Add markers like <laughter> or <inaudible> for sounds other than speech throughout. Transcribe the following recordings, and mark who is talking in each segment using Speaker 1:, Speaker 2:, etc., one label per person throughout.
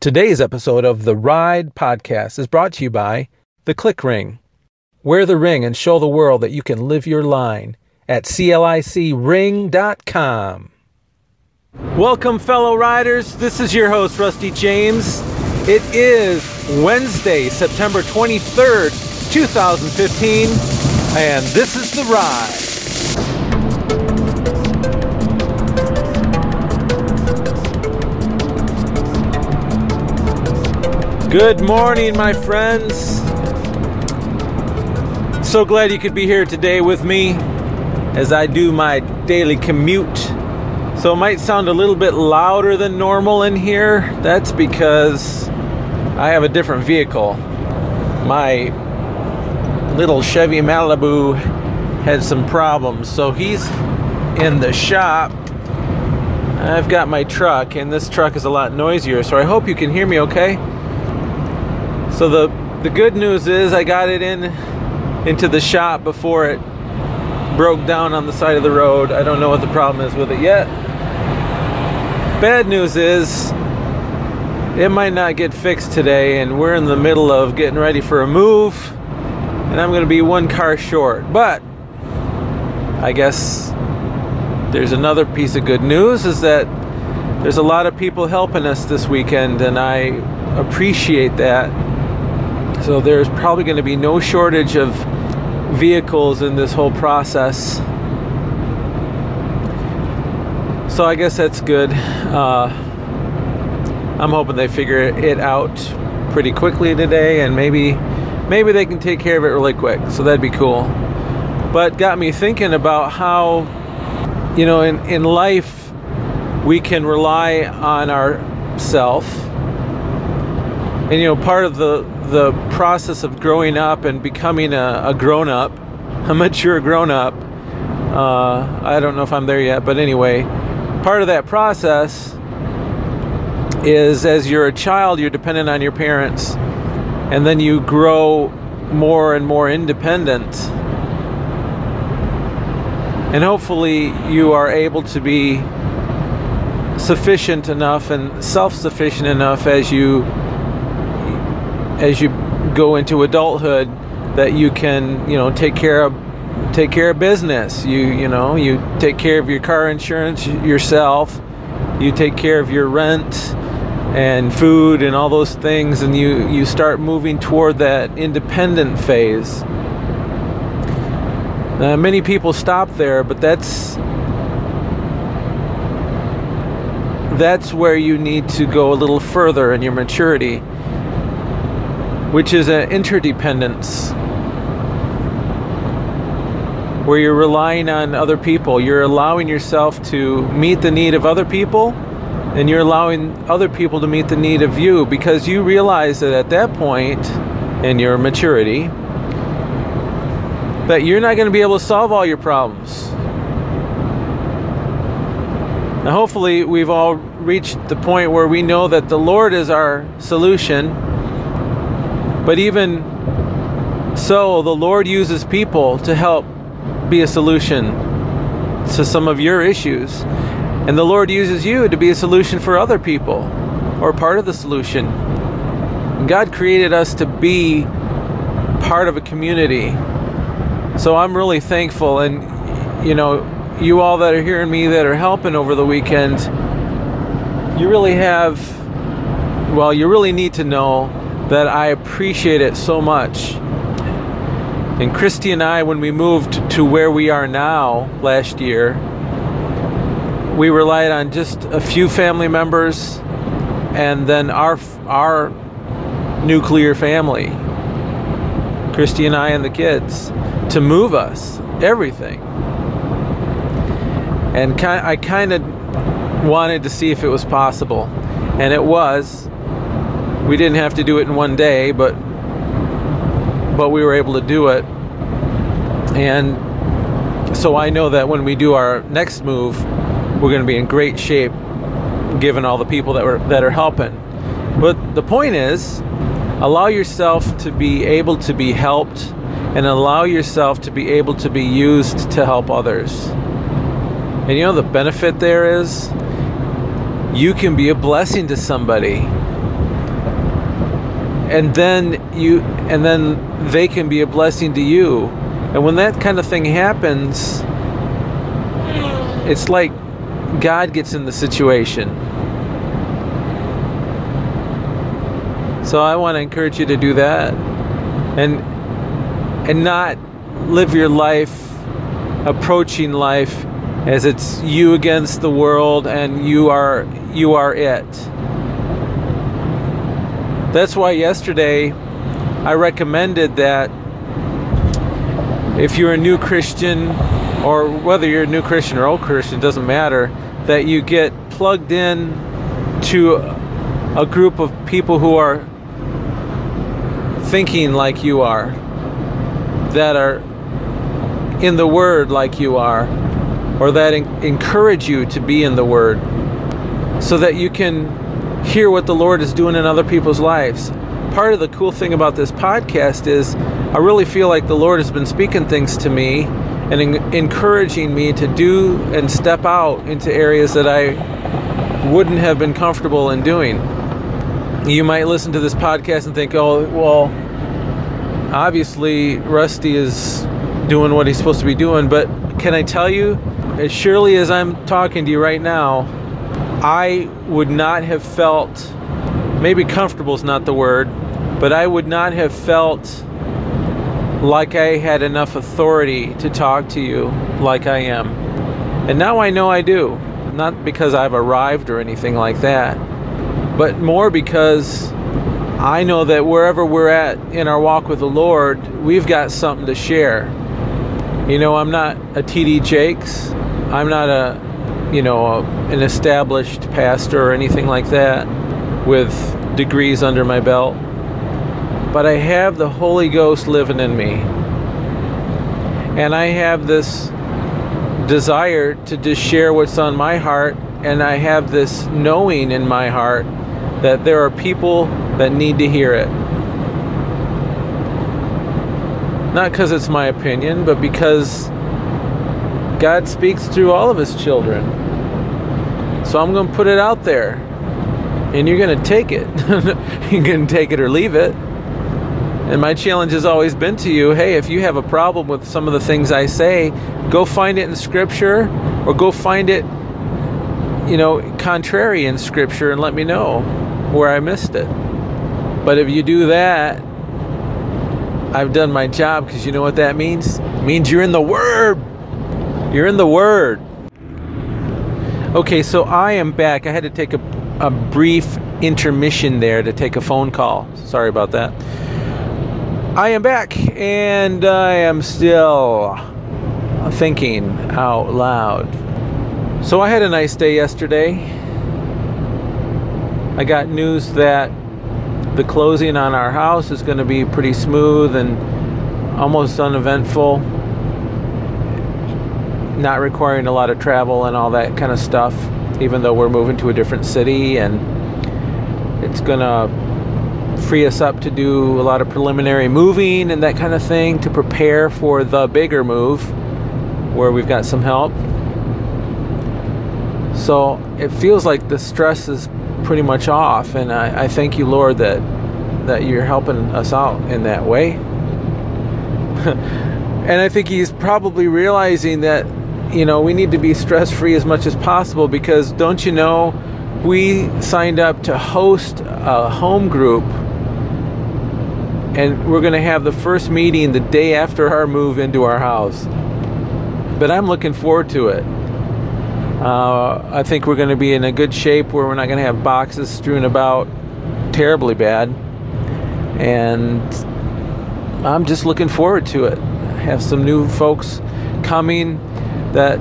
Speaker 1: Today's episode of the Ride Podcast is brought to you by The Click Ring. Wear the ring and show the world that you can live your line at CLICring.com. Welcome, fellow riders. This is your host, Rusty James. It is Wednesday, September 23rd, 2015, and this is The Ride. Good morning, my friends. So glad you could be here today with me as I do my daily commute. So it might sound a little bit louder than normal in here. That's because I have a different vehicle. My little Chevy Malibu had some problems, so he's in the shop. I've got my truck, and this truck is a lot noisier, so I hope you can hear me okay. So the the good news is I got it in into the shop before it broke down on the side of the road. I don't know what the problem is with it yet. Bad news is it might not get fixed today and we're in the middle of getting ready for a move and I'm going to be one car short. But I guess there's another piece of good news is that there's a lot of people helping us this weekend and I appreciate that so there's probably going to be no shortage of vehicles in this whole process. So I guess that's good. Uh, I'm hoping they figure it out pretty quickly today, and maybe maybe they can take care of it really quick. So that'd be cool. But got me thinking about how, you know, in in life we can rely on ourself, and you know, part of the the process of growing up and becoming a, a grown up, a mature grown up. Uh, I don't know if I'm there yet, but anyway, part of that process is as you're a child, you're dependent on your parents, and then you grow more and more independent. And hopefully, you are able to be sufficient enough and self sufficient enough as you as you go into adulthood that you can you know take care of take care of business. You you know you take care of your car insurance yourself. You take care of your rent and food and all those things and you you start moving toward that independent phase. Many people stop there but that's that's where you need to go a little further in your maturity which is an interdependence where you're relying on other people. You're allowing yourself to meet the need of other people, and you're allowing other people to meet the need of you because you realize that at that point in your maturity, that you're not going to be able to solve all your problems. Now, hopefully, we've all reached the point where we know that the Lord is our solution but even so, the Lord uses people to help be a solution to some of your issues. And the Lord uses you to be a solution for other people or part of the solution. God created us to be part of a community. So I'm really thankful. And, you know, you all that are hearing me that are helping over the weekend, you really have, well, you really need to know that I appreciate it so much. And Christy and I, when we moved to where we are now last year, we relied on just a few family members and then our our nuclear family, Christy and I and the kids, to move us everything. And I kind of wanted to see if it was possible, and it was we didn't have to do it in one day, but but we were able to do it. And so I know that when we do our next move, we're going to be in great shape given all the people that were that are helping. But the point is, allow yourself to be able to be helped and allow yourself to be able to be used to help others. And you know the benefit there is you can be a blessing to somebody and then you and then they can be a blessing to you. And when that kind of thing happens it's like god gets in the situation. So i want to encourage you to do that. And and not live your life approaching life as it's you against the world and you are you are it that's why yesterday I recommended that if you're a new Christian, or whether you're a new Christian or old Christian, doesn't matter, that you get plugged in to a group of people who are thinking like you are, that are in the Word like you are, or that encourage you to be in the Word, so that you can hear what the Lord is doing in other people's lives. Part of the cool thing about this podcast is I really feel like the Lord has been speaking things to me and en- encouraging me to do and step out into areas that I wouldn't have been comfortable in doing. You might listen to this podcast and think, oh, well, obviously Rusty is doing what he's supposed to be doing, but can I tell you, as surely as I'm talking to you right now, I would not have felt, maybe comfortable is not the word, but I would not have felt like I had enough authority to talk to you like I am. And now I know I do. Not because I've arrived or anything like that, but more because I know that wherever we're at in our walk with the Lord, we've got something to share. You know, I'm not a TD Jakes. I'm not a you know, an established pastor or anything like that with degrees under my belt. But I have the Holy Ghost living in me. And I have this desire to just share what's on my heart. And I have this knowing in my heart that there are people that need to hear it. Not because it's my opinion, but because God speaks through all of his children. So I'm going to put it out there. And you're going to take it. <laughs> going to take it or leave it. And my challenge has always been to you hey, if you have a problem with some of the things I say, go find it in Scripture or go find it, you know, contrary in Scripture and let me know where I missed it. But if you do that, I've done my job because you know what that means? It means you're in the Word. You're in the Word. Okay, so I am back. I had to take a, a brief intermission there to take a phone call. Sorry about that. I am back and I am still thinking out loud. So I had a nice day yesterday. I got news that the closing on our house is going to be pretty smooth and almost uneventful not requiring a lot of travel and all that kind of stuff, even though we're moving to a different city and it's going to free us up to do a lot of preliminary moving and that kind of thing to prepare for the bigger move where we've got some help. So it feels like the stress is pretty much off, and I, I thank you, Lord, that that you're helping us out in that way. <laughs> and I think He's probably realizing that you know, we need to be stress free as much as possible because don't you know, we signed up to host a home group and we're going to have the first meeting the day after our move into our house. But I'm looking forward to it. Uh, I think we're going to be in a good shape where we're not going to have boxes strewn about terribly bad. And I'm just looking forward to it. I Have some new folks coming that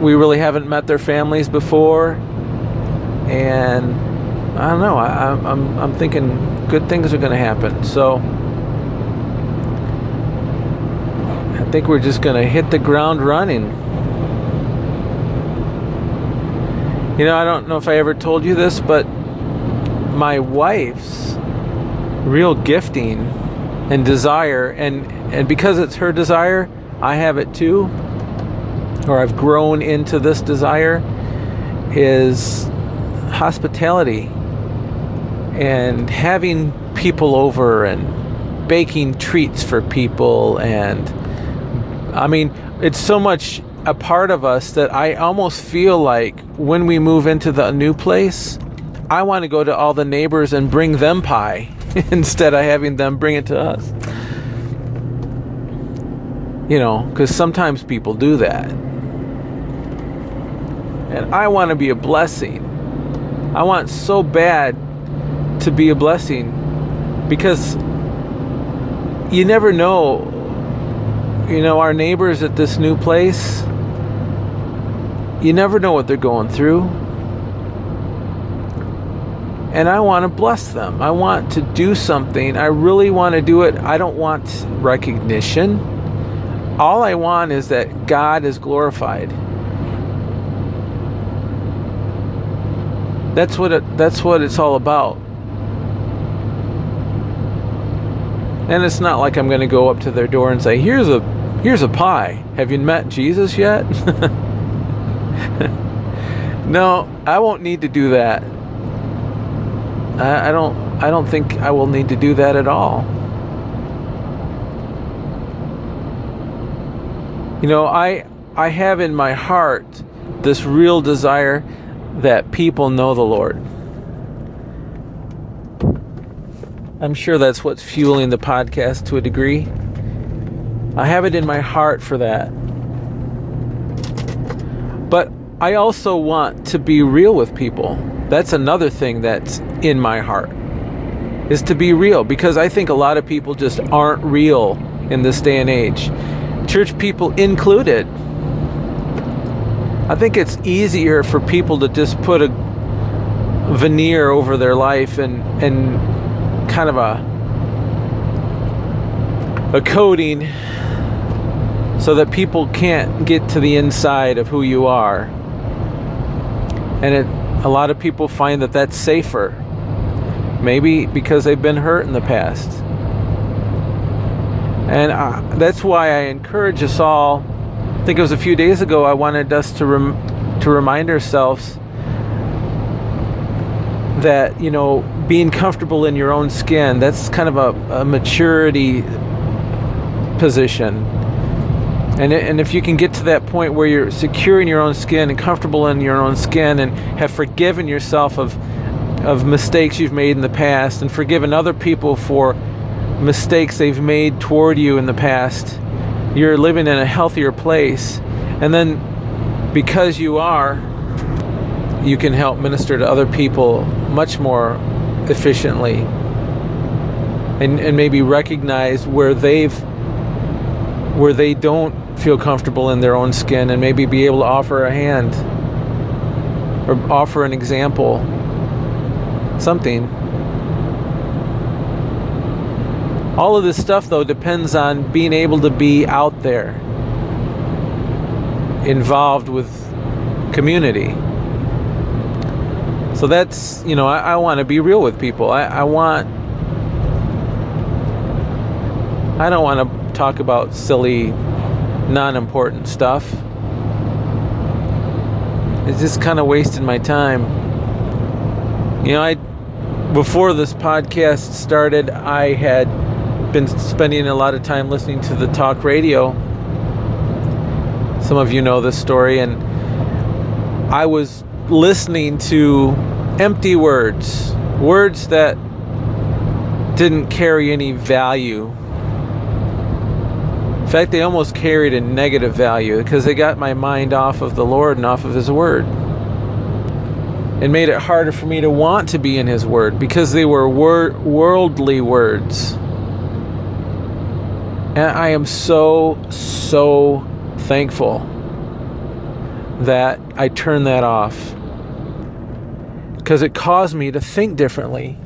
Speaker 1: we really haven't met their families before, and I don't know. I, am I'm I'm thinking good things are going to happen. So I think we're just going to hit the ground running. You know, I don't know if I ever told you this, but my wife's real gifting and desire, and and because it's her desire, I have it too or I've grown into this desire is hospitality. and having people over and baking treats for people and I mean it's so much a part of us that I almost feel like when we move into the new place I want to go to all the neighbors and bring them pie <laughs> instead of having them bring it to us. You know, because sometimes people do that. And I want to be a blessing. I want so bad to be a blessing because you never know. You know, our neighbors at this new place, you never know what they're going through. And I want to bless them. I want to do something. I really want to do it. I don't want recognition. All I want is that God is glorified. That's what it, that's what it's all about. And it's not like I'm going to go up to their door and say, "Here's a here's a pie. Have you met Jesus yet?" <laughs> no, I won't need to do that. I, I don't I don't think I will need to do that at all. You know, I I have in my heart this real desire that people know the Lord. I'm sure that's what's fueling the podcast to a degree. I have it in my heart for that. But I also want to be real with people. That's another thing that's in my heart. Is to be real because I think a lot of people just aren't real in this day and age. Church people included. I think it's easier for people to just put a veneer over their life and and kind of a a coating so that people can't get to the inside of who you are. And it a lot of people find that that's safer. Maybe because they've been hurt in the past. And uh, that's why I encourage us all I think it was a few days ago I wanted us to rem- to remind ourselves that you know being comfortable in your own skin that's kind of a, a maturity position. And, it, and if you can get to that point where you're secure in your own skin and comfortable in your own skin and have forgiven yourself of of mistakes you've made in the past and forgiven other people for mistakes they've made toward you in the past you're living in a healthier place. And then because you are, you can help minister to other people much more efficiently and, and maybe recognize where they've where they don't feel comfortable in their own skin and maybe be able to offer a hand or offer an example something All of this stuff, though, depends on being able to be out there, involved with community. So that's, you know, I, I want to be real with people. I, I want, I don't want to talk about silly, non important stuff. It's just kind of wasting my time. You know, I, before this podcast started, I had been spending a lot of time listening to the talk radio. Some of you know this story, and I was listening to empty words, words that didn't carry any value. In fact, they almost carried a negative value because they got my mind off of the Lord and off of His Word. It made it harder for me to want to be in His Word because they were wor- worldly words. And I am so, so thankful that I turned that off because it caused me to think differently.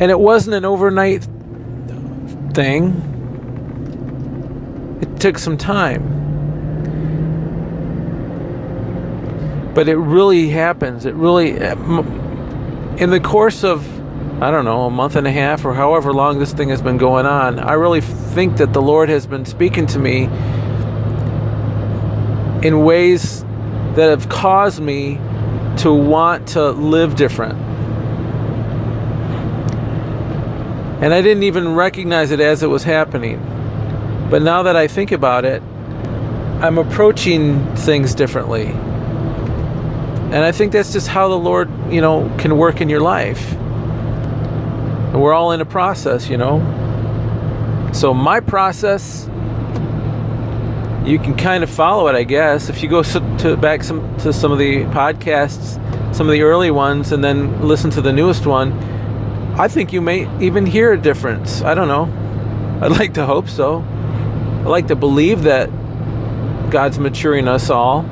Speaker 1: And it wasn't an overnight thing, it took some time. But it really happens. It really, in the course of I don't know, a month and a half or however long this thing has been going on, I really think that the Lord has been speaking to me in ways that have caused me to want to live different. And I didn't even recognize it as it was happening. But now that I think about it, I'm approaching things differently. And I think that's just how the Lord, you know, can work in your life. And we're all in a process, you know. So my process you can kind of follow it, I guess. If you go to back some to some of the podcasts, some of the early ones, and then listen to the newest one, I think you may even hear a difference. I don't know. I'd like to hope so. I like to believe that God's maturing us all.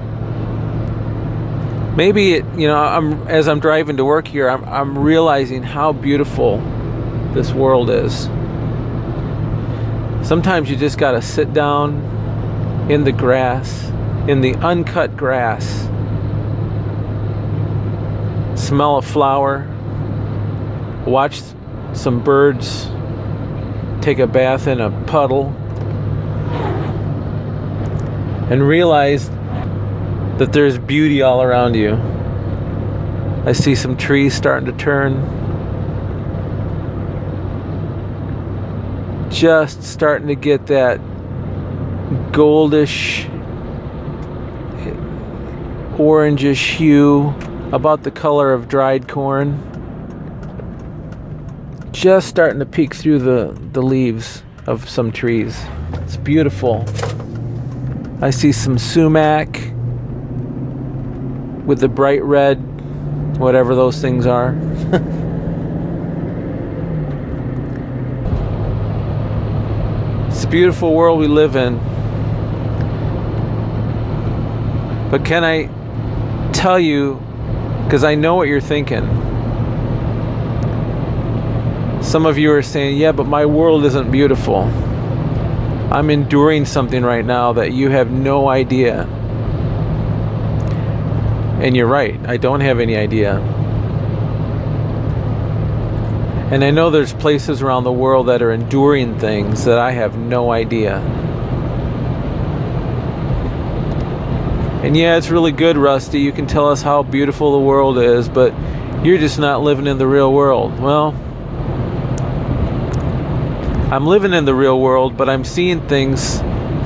Speaker 1: Maybe it, you know, I'm as I'm driving to work here, I'm I'm realizing how beautiful this world is. Sometimes you just got to sit down in the grass, in the uncut grass. Smell a flower, watch some birds take a bath in a puddle, and realize that there's beauty all around you. I see some trees starting to turn. Just starting to get that goldish, orangish hue, about the color of dried corn. Just starting to peek through the, the leaves of some trees. It's beautiful. I see some sumac with the bright red, whatever those things are. it's a beautiful world we live in. But can I tell you, because I know what you're thinking. Some of you are saying, yeah, but my world isn't beautiful. I'm enduring something right now that you have no idea. And you're right, I don't have any idea. And I know there's places around the world that are enduring things that I have no idea. And yeah, it's really good, Rusty. You can tell us how beautiful the world is, but you're just not living in the real world. Well, I'm living in the real world, but I'm seeing things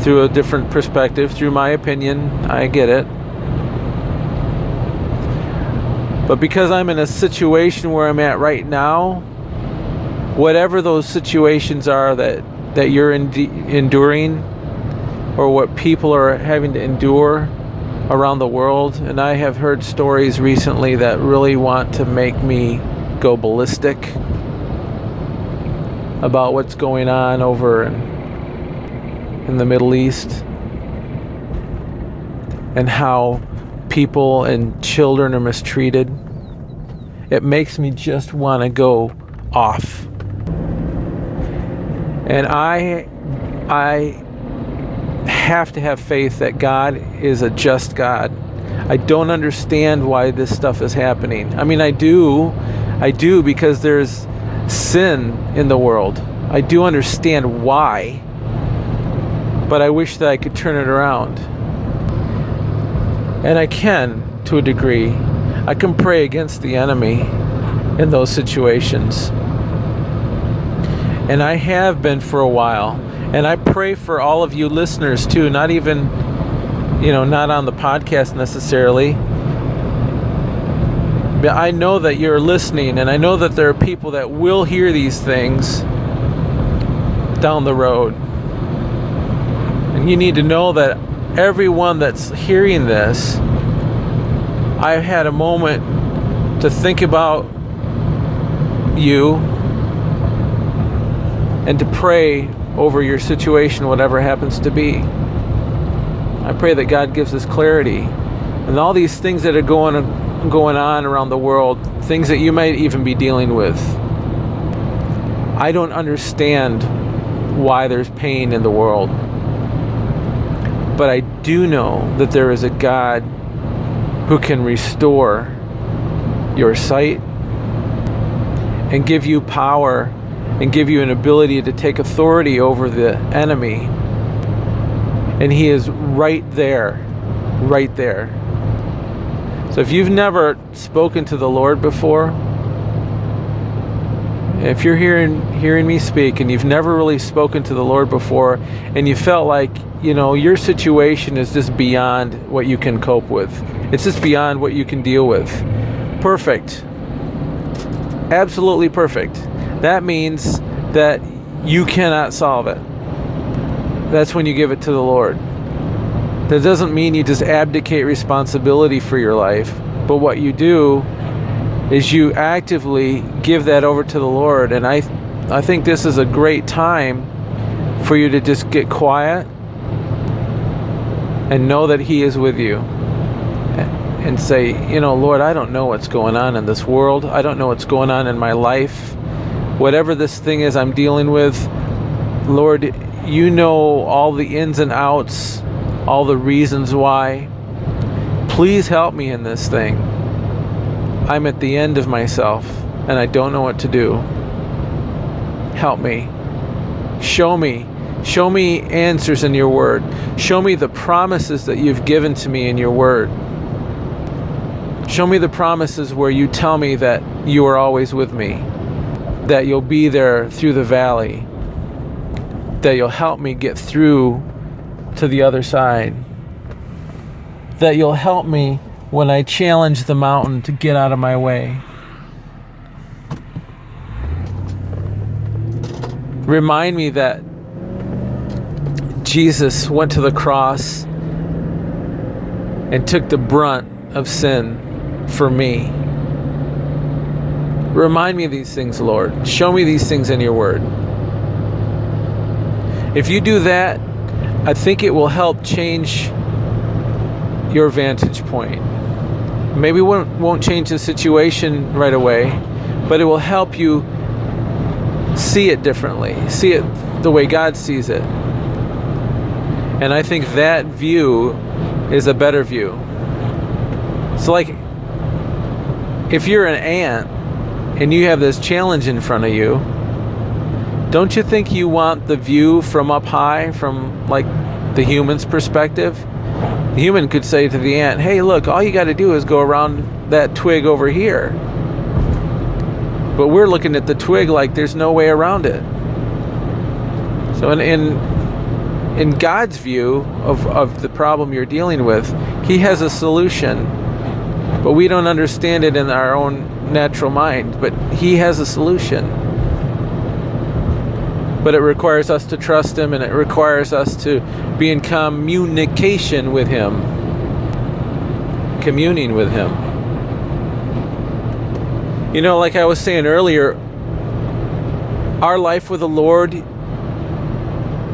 Speaker 1: through a different perspective, through my opinion. I get it. But because I'm in a situation where I'm at right now, whatever those situations are that, that you're in, enduring, or what people are having to endure, around the world, and I have heard stories recently that really want to make me go ballistic about what's going on over in, in the Middle East and how people and children are mistreated. It makes me just want to go off. And I I have to have faith that God is a just God. I don't understand why this stuff is happening. I mean, I do. I do because there's sin in the world. I do understand why. But I wish that I could turn it around. And I can to a degree. I can pray against the enemy in those situations. And I have been for a while. And I pray for all of you listeners too, not even, you know, not on the podcast necessarily. But I know that you're listening, and I know that there are people that will hear these things down the road. And you need to know that everyone that's hearing this, I've had a moment to think about you and to pray over your situation, whatever happens to be. I pray that God gives us clarity. And all these things that are going, going on around the world, things that you might even be dealing with. I don't understand why there's pain in the world. But I do know that there is a God who can restore your sight and give you power and give you an ability to take authority over the enemy. And He is right there, right there. So if you've never spoken to the Lord before, if you're hearing hearing me speak and you've never really spoken to the Lord before and you felt like, you know, your situation is just beyond what you can cope with. It's just beyond what you can deal with. Perfect. Absolutely perfect. That means that you cannot solve it. That's when you give it to the Lord. That doesn't mean you just abdicate responsibility for your life, but what you do is you actively give that over to the Lord. And I, I think this is a great time for you to just get quiet and know that He is with you. And say, you know, Lord, I don't know what's going on in this world. I don't know what's going on in my life. Whatever this thing is I'm dealing with, Lord, you know all the ins and outs, all the reasons why. Please help me in this thing. I'm at the end of myself and I don't know what to do. Help me. Show me. Show me answers in your word. Show me the promises that you've given to me in your word. Show me the promises where you tell me that you are always with me, that you'll be there through the valley, that you'll help me get through to the other side, that you'll help me when I challenge the mountain to get out of my way. Remind me that Jesus went to the cross and took the brunt of sin for me. Remind me of these things, Lord. Show me these things in your word. If you do that, I think it will help change your vantage point. Maybe won't won't change the situation right away, but it will help you see it differently, see it the way God sees it. And I think that view is a better view. So, like, if you're an ant and you have this challenge in front of you, don't you think you want the view from up high, from like the human's perspective? The human could say to the ant, hey, look, all you got to do is go around that twig over here. But we're looking at the twig like there's no way around it. So, in, in, in God's view of, of the problem you're dealing with, He has a solution. But we don't understand it in our own natural mind. But He has a solution. But it requires us to trust Him and it requires us to be in communication with Him, communing with Him. You know, like I was saying earlier, our life with the Lord, <laughs>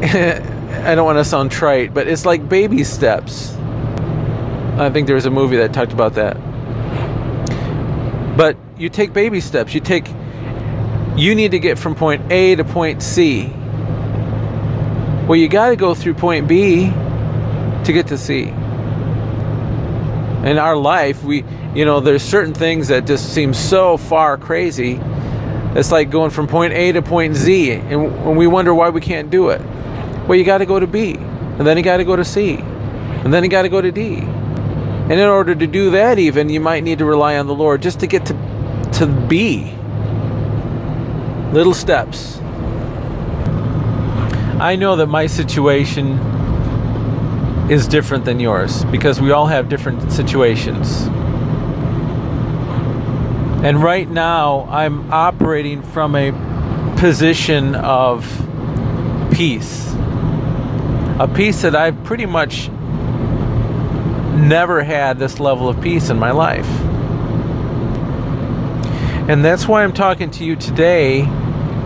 Speaker 1: I don't want to sound trite, but it's like baby steps. I think there was a movie that talked about that. You take baby steps. You take you need to get from point A to point C. Well, you got to go through point B to get to C. In our life, we, you know, there's certain things that just seem so far crazy. It's like going from point A to point Z, and we wonder why we can't do it. Well, you got to go to B, and then you got to go to C, and then you got to go to D. And in order to do that, even, you might need to rely on the Lord just to get to, to be. little steps. I know that my situation is different than yours because we all have different situations. And right now, I'm operating from a position of peace. A peace that I've pretty much never had this level of peace in my life. And that's why I'm talking to you today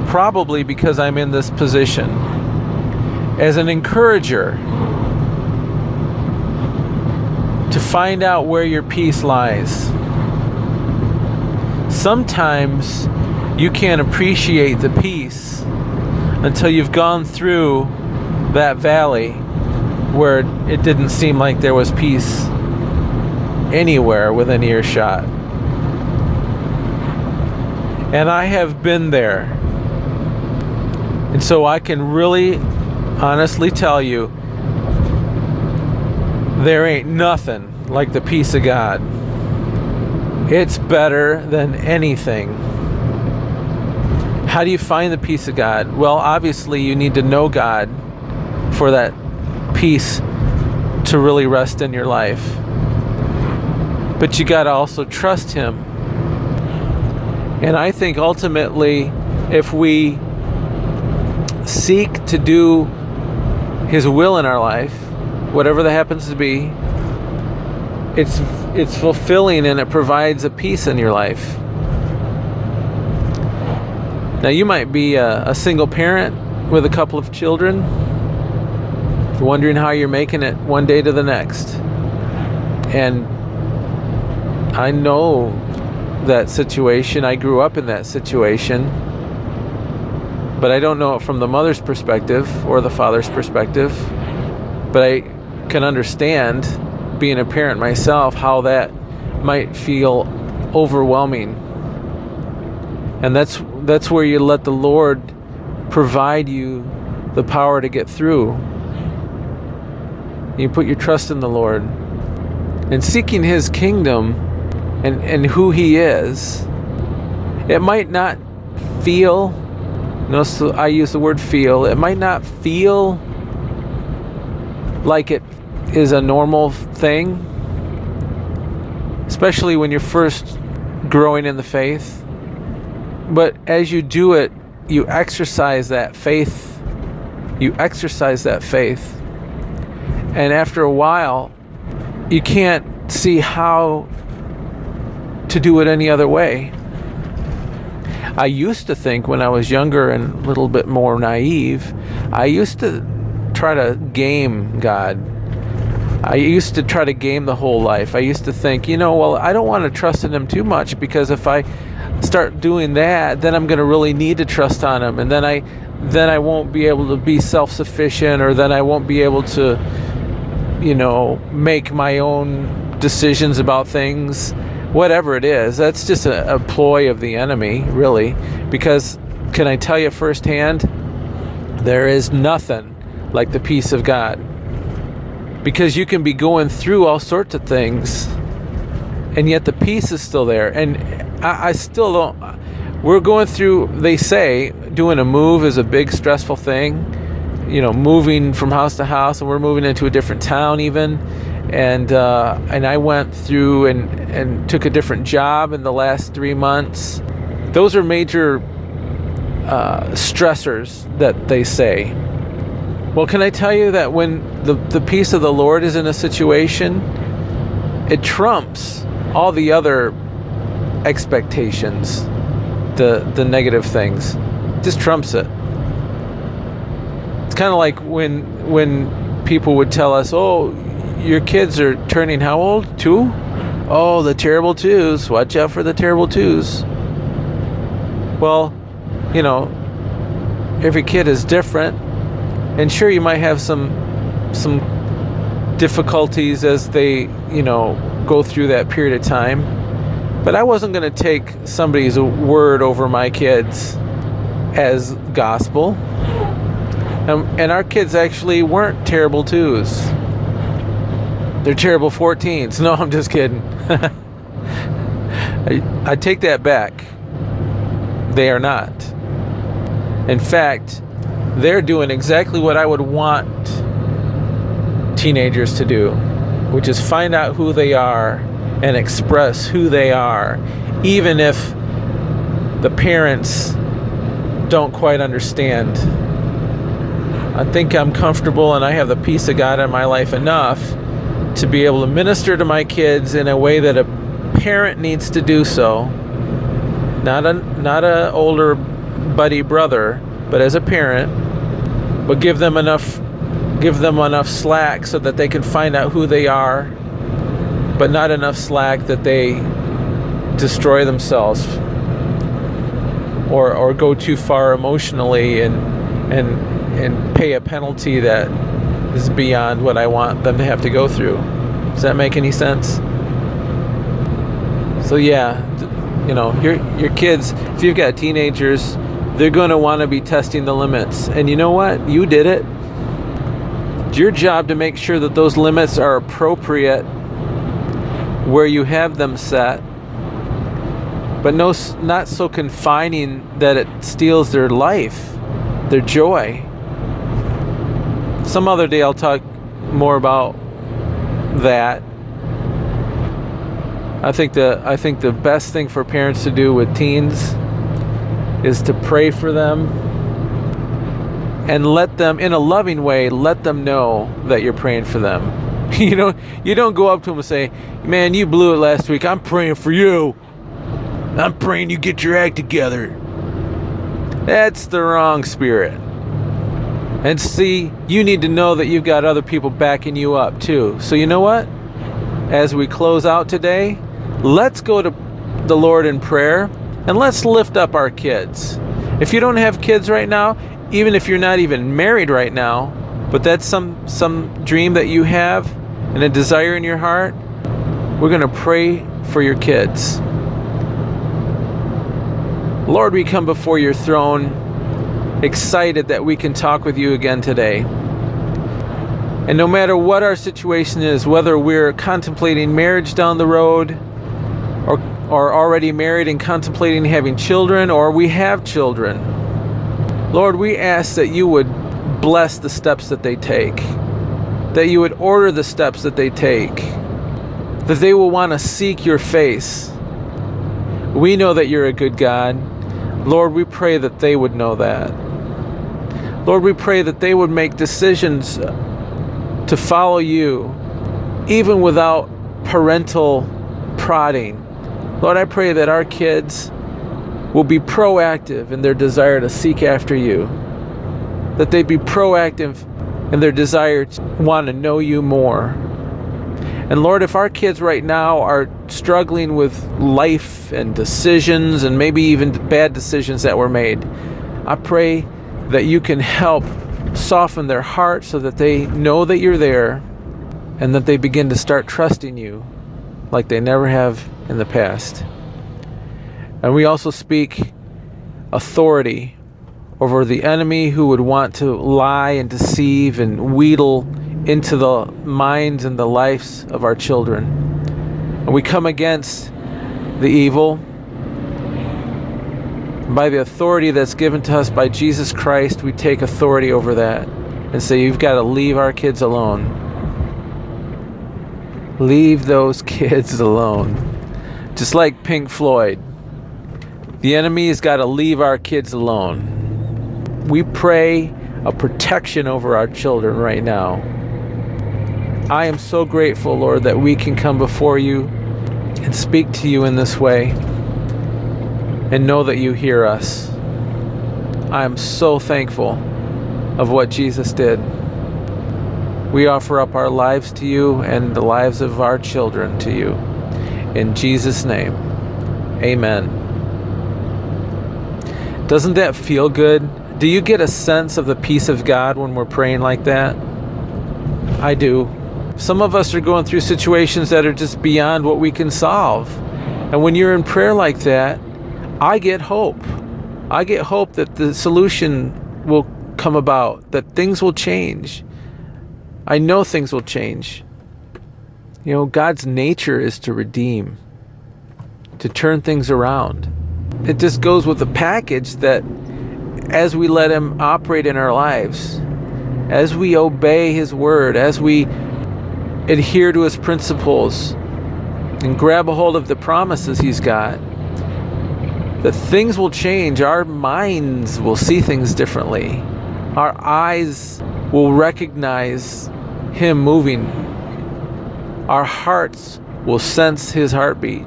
Speaker 1: probably because I'm in this position. As an encourager, to find out where your peace lies. Sometimes you can't appreciate the peace until you've gone through that valley where it didn't seem like there was peace anywhere within earshot. And I have been there. And so I can really honestly tell you there ain't nothing like the peace of God. It's better than anything. How do you find the peace of God? Well, obviously, you need to know God for that peace to really rest in your life. But you got to also trust Him. And I think ultimately, if we seek to do His will in our life, whatever that happens to be, it's it's fulfilling and it provides a peace in your life. Now you might be a, a single parent with a couple of children, wondering how you're making it one day to the next. And I know that situation. I grew up in that situation. But I don't know it from the mother's perspective or the father's perspective. But I can understand being a parent myself, how that might feel overwhelming. And that's that's where you let the Lord provide you the power to get through. You put your trust in the Lord. And seeking his kingdom and, and who he is, it might not feel notice I use the word feel, it might not feel like it is a normal thing, especially when you're first growing in the faith. But as you do it, you exercise that faith. You exercise that faith. And after a while, you can't see how to do it any other way. I used to think when I was younger and a little bit more naive, I used to try to game God I used to try to game the whole life. I used to think, you know, well, I don't want to trust in him too much because if I start doing that, then I'm going to really need to trust on him, and then I, then I won't be able to be self-sufficient, or then I won't be able to, you know, make my own decisions about things, whatever it is. That's just a, a ploy of the enemy, really, because can I tell you firsthand, there is nothing like the peace of God. Because you can be going through all sorts of things and yet the peace is still there. And I, I, still don't we're going through they say doing a move is a big stressful thing. You know moving from house to house and we're moving into a different town even and uh, and I went through and and took a different job in the last three months those are major uh, stressors that they say well, can I tell you that when the, the peace of the Lord is in a situation, it trumps all the other expectations, the the negative things. Just trumps it. It's kind of like when when people would tell us, "Oh, your kids are turning how old? Two? Oh, the terrible twos. Watch out for the terrible twos. Well, you know, every kid is different and sure you might have some some difficulties as they you know go through that period of time but i wasn't going to take somebody's word over my kids as gospel um, and our kids actually weren't terrible twos they're terrible 14s no i'm just kidding. <laughs> I, I take that back. They are not. In fact they're doing exactly what I would want teenagers to do, which is find out who they are and express who they are, even if the parents don't quite understand. I think I'm comfortable and I have the peace of God in my life enough to be able to minister to my kids in a way that a parent needs to do so. Not a not a older buddy brother, but as a parent but give them enough give them enough slack so that they can find out who they are but not enough slack that they destroy themselves or or go too far emotionally and and and pay a penalty that is beyond what I want them to have to go through. Does that make any sense? So yeah, you know, your your kids, if you've got teenagers they're going to want to be testing the limits. And you know what? You did it. It's your job to make sure that those limits are appropriate where you have them set but no, not so confining that it steals their life, their joy. Some other day I'll talk more about that. I think the I think the best thing for parents to do with teens is to pray for them and let them in a loving way let them know that you're praying for them. <laughs> you know, you don't go up to them and say, "Man, you blew it last week. I'm praying for you." I'm praying you get your act together. That's the wrong spirit. And see, you need to know that you've got other people backing you up too. So, you know what? As we close out today, let's go to the Lord in prayer and let's lift up our kids. If you don't have kids right now, even if you're not even married right now, but that's some some dream that you have and a desire in your heart, we're going to pray for your kids. Lord, we come before your throne excited that we can talk with you again today. And no matter what our situation is, whether we're contemplating marriage down the road, or, or already married and contemplating having children, or we have children, Lord, we ask that you would bless the steps that they take, that you would order the steps that they take, that they will want to seek your face. We know that you're a good God. Lord, we pray that they would know that. Lord, we pray that they would make decisions uh, to follow you, even without parental prodding. Lord, I pray that our kids will be proactive in their desire to seek after you, that they be proactive in their desire to want to know you more. And Lord, if our kids right now are struggling with life and decisions and maybe even bad decisions that were made, I pray that you can help soften their heart so that they know that you're there and that they begin to start trusting you like they never have in the past. And we also speak authority over the enemy who would want to lie and deceive and wheedle into the minds and the lives of our children. And we come against the evil by the authority that's given to us by Jesus Christ. We take authority over that and say, You've got to leave our kids alone. Leave those <laughs> kids alone. Just like Pink Floyd, the enemy has got to leave our kids alone. We pray a protection over our children right now. I am so grateful, Lord, that we can come before you and speak to you in this way and know that you hear us. I am so thankful of what Jesus did. We offer up our lives to you and the lives of our children to you. In Jesus' name, amen. Doesn't that feel good? Do you get a sense of the peace of God when we're praying like that? I do. Some of us are going through situations that are just beyond what we can solve. And when you're in prayer like that, I get hope. I get hope that the solution will come about, that things will change. I know things will change. You know, God's nature is to redeem, to turn things around. It just goes with the package that as we let Him operate in our lives, as we obey His word, as we adhere to his principles and grab a hold of the promises he's got, that things will change. Our minds will see things differently. Our eyes will recognize him moving. Our hearts will sense his heartbeat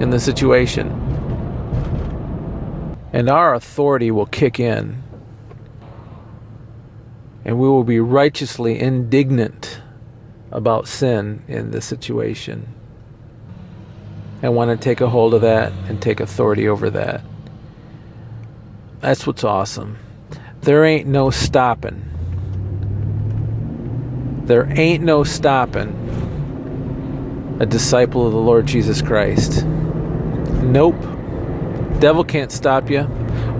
Speaker 1: in the situation. And our authority will kick in. And we will be righteously indignant about sin in this situation. I want to take a hold of that and take authority over that. That's what's awesome. There ain't no stopping. There ain't no stopping a disciple of the Lord Jesus Christ. Nope. Devil can't stop you.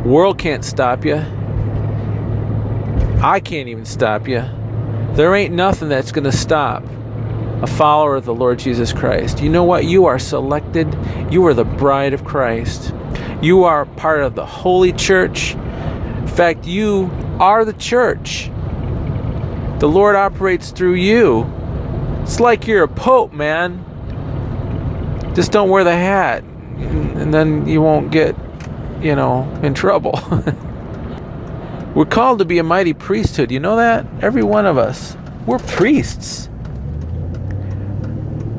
Speaker 1: World can't stop you. I can't even stop you. There ain't nothing that's going to stop a follower of the Lord Jesus Christ, you know what? You are selected. You are the bride of Christ. You are part of the holy church. In fact, you are the church. The Lord operates through you. It's like you're a pope, man. Just don't wear the hat, and then you won't get, you know, in trouble. <laughs> We're called to be a mighty priesthood. You know that? Every one of us. We're priests.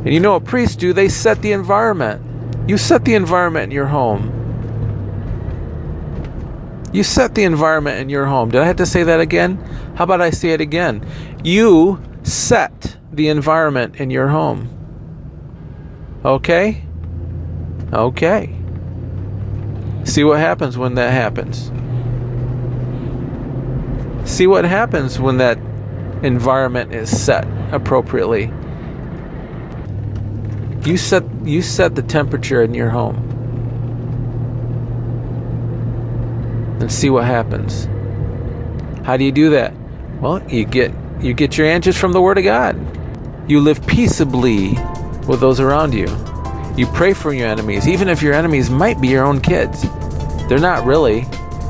Speaker 1: And you know what priests do? They set the environment. You set the environment in your home. You set the environment in your home. Did I have to say that again? How about I say it again? You set the environment in your home. Okay? Okay. See what happens when that happens. See what happens when that environment is set appropriately. You set you set the temperature in your home. And see what happens. How do you do that? Well, you get you get your answers from the word of God. You live peaceably with those around you. You pray for your enemies, even if your enemies might be your own kids. They're not really,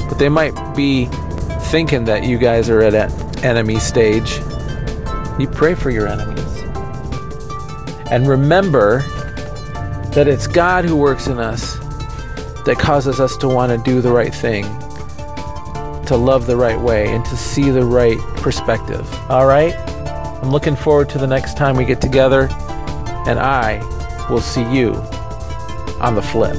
Speaker 1: but they might be thinking that you guys are at an enemy stage. You pray for your enemies. And remember that it's God who works in us that causes us to want to do the right thing, to love the right way, and to see the right perspective. All right? I'm looking forward to the next time we get together, and I will see you on the flip.